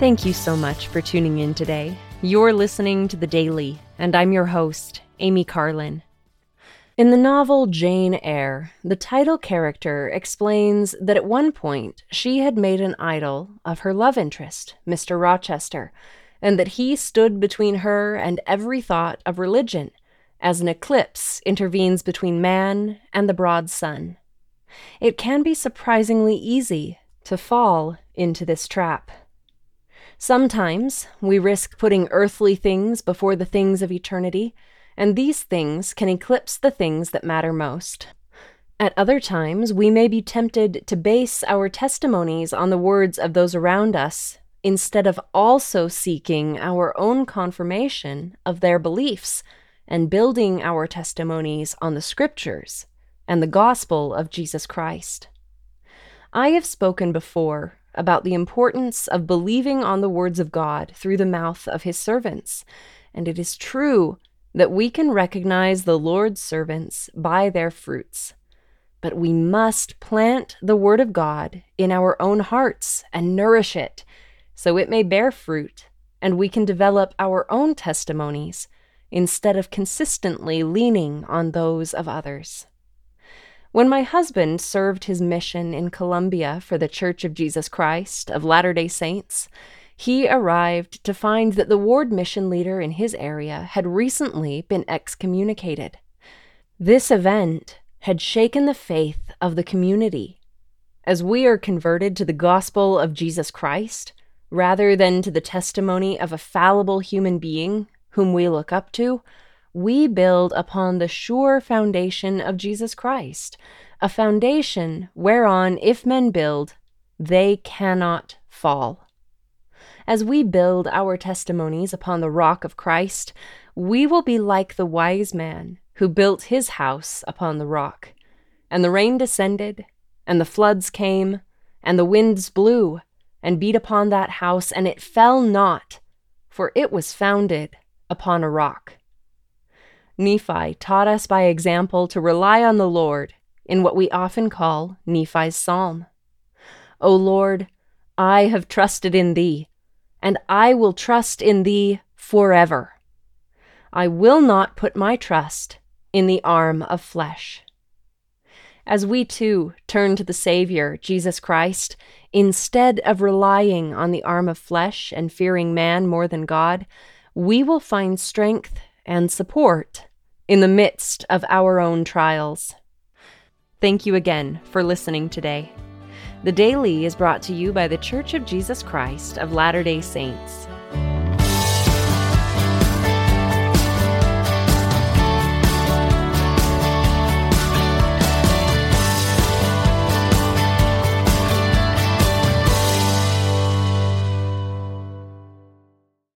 Thank you so much for tuning in today. You're listening to The Daily, and I'm your host, Amy Carlin. In the novel Jane Eyre, the title character explains that at one point she had made an idol of her love interest, Mr. Rochester, and that he stood between her and every thought of religion, as an eclipse intervenes between man and the broad sun. It can be surprisingly easy to fall into this trap. Sometimes we risk putting earthly things before the things of eternity, and these things can eclipse the things that matter most. At other times, we may be tempted to base our testimonies on the words of those around us instead of also seeking our own confirmation of their beliefs and building our testimonies on the scriptures and the gospel of Jesus Christ. I have spoken before about the importance of believing on the words of God through the mouth of his servants. And it is true that we can recognize the Lord's servants by their fruits. But we must plant the word of God in our own hearts and nourish it so it may bear fruit and we can develop our own testimonies instead of consistently leaning on those of others. When my husband served his mission in Colombia for the Church of Jesus Christ of Latter day Saints, he arrived to find that the ward mission leader in his area had recently been excommunicated. This event had shaken the faith of the community. As we are converted to the gospel of Jesus Christ, rather than to the testimony of a fallible human being whom we look up to, we build upon the sure foundation of Jesus Christ, a foundation whereon, if men build, they cannot fall. As we build our testimonies upon the rock of Christ, we will be like the wise man who built his house upon the rock. And the rain descended, and the floods came, and the winds blew, and beat upon that house, and it fell not, for it was founded upon a rock. Nephi taught us by example to rely on the Lord in what we often call Nephi's Psalm. O Lord, I have trusted in thee, and I will trust in thee forever. I will not put my trust in the arm of flesh. As we too turn to the Savior, Jesus Christ, instead of relying on the arm of flesh and fearing man more than God, we will find strength and support in the midst of our own trials. Thank you again for listening today. The Daily is brought to you by The Church of Jesus Christ of Latter day Saints.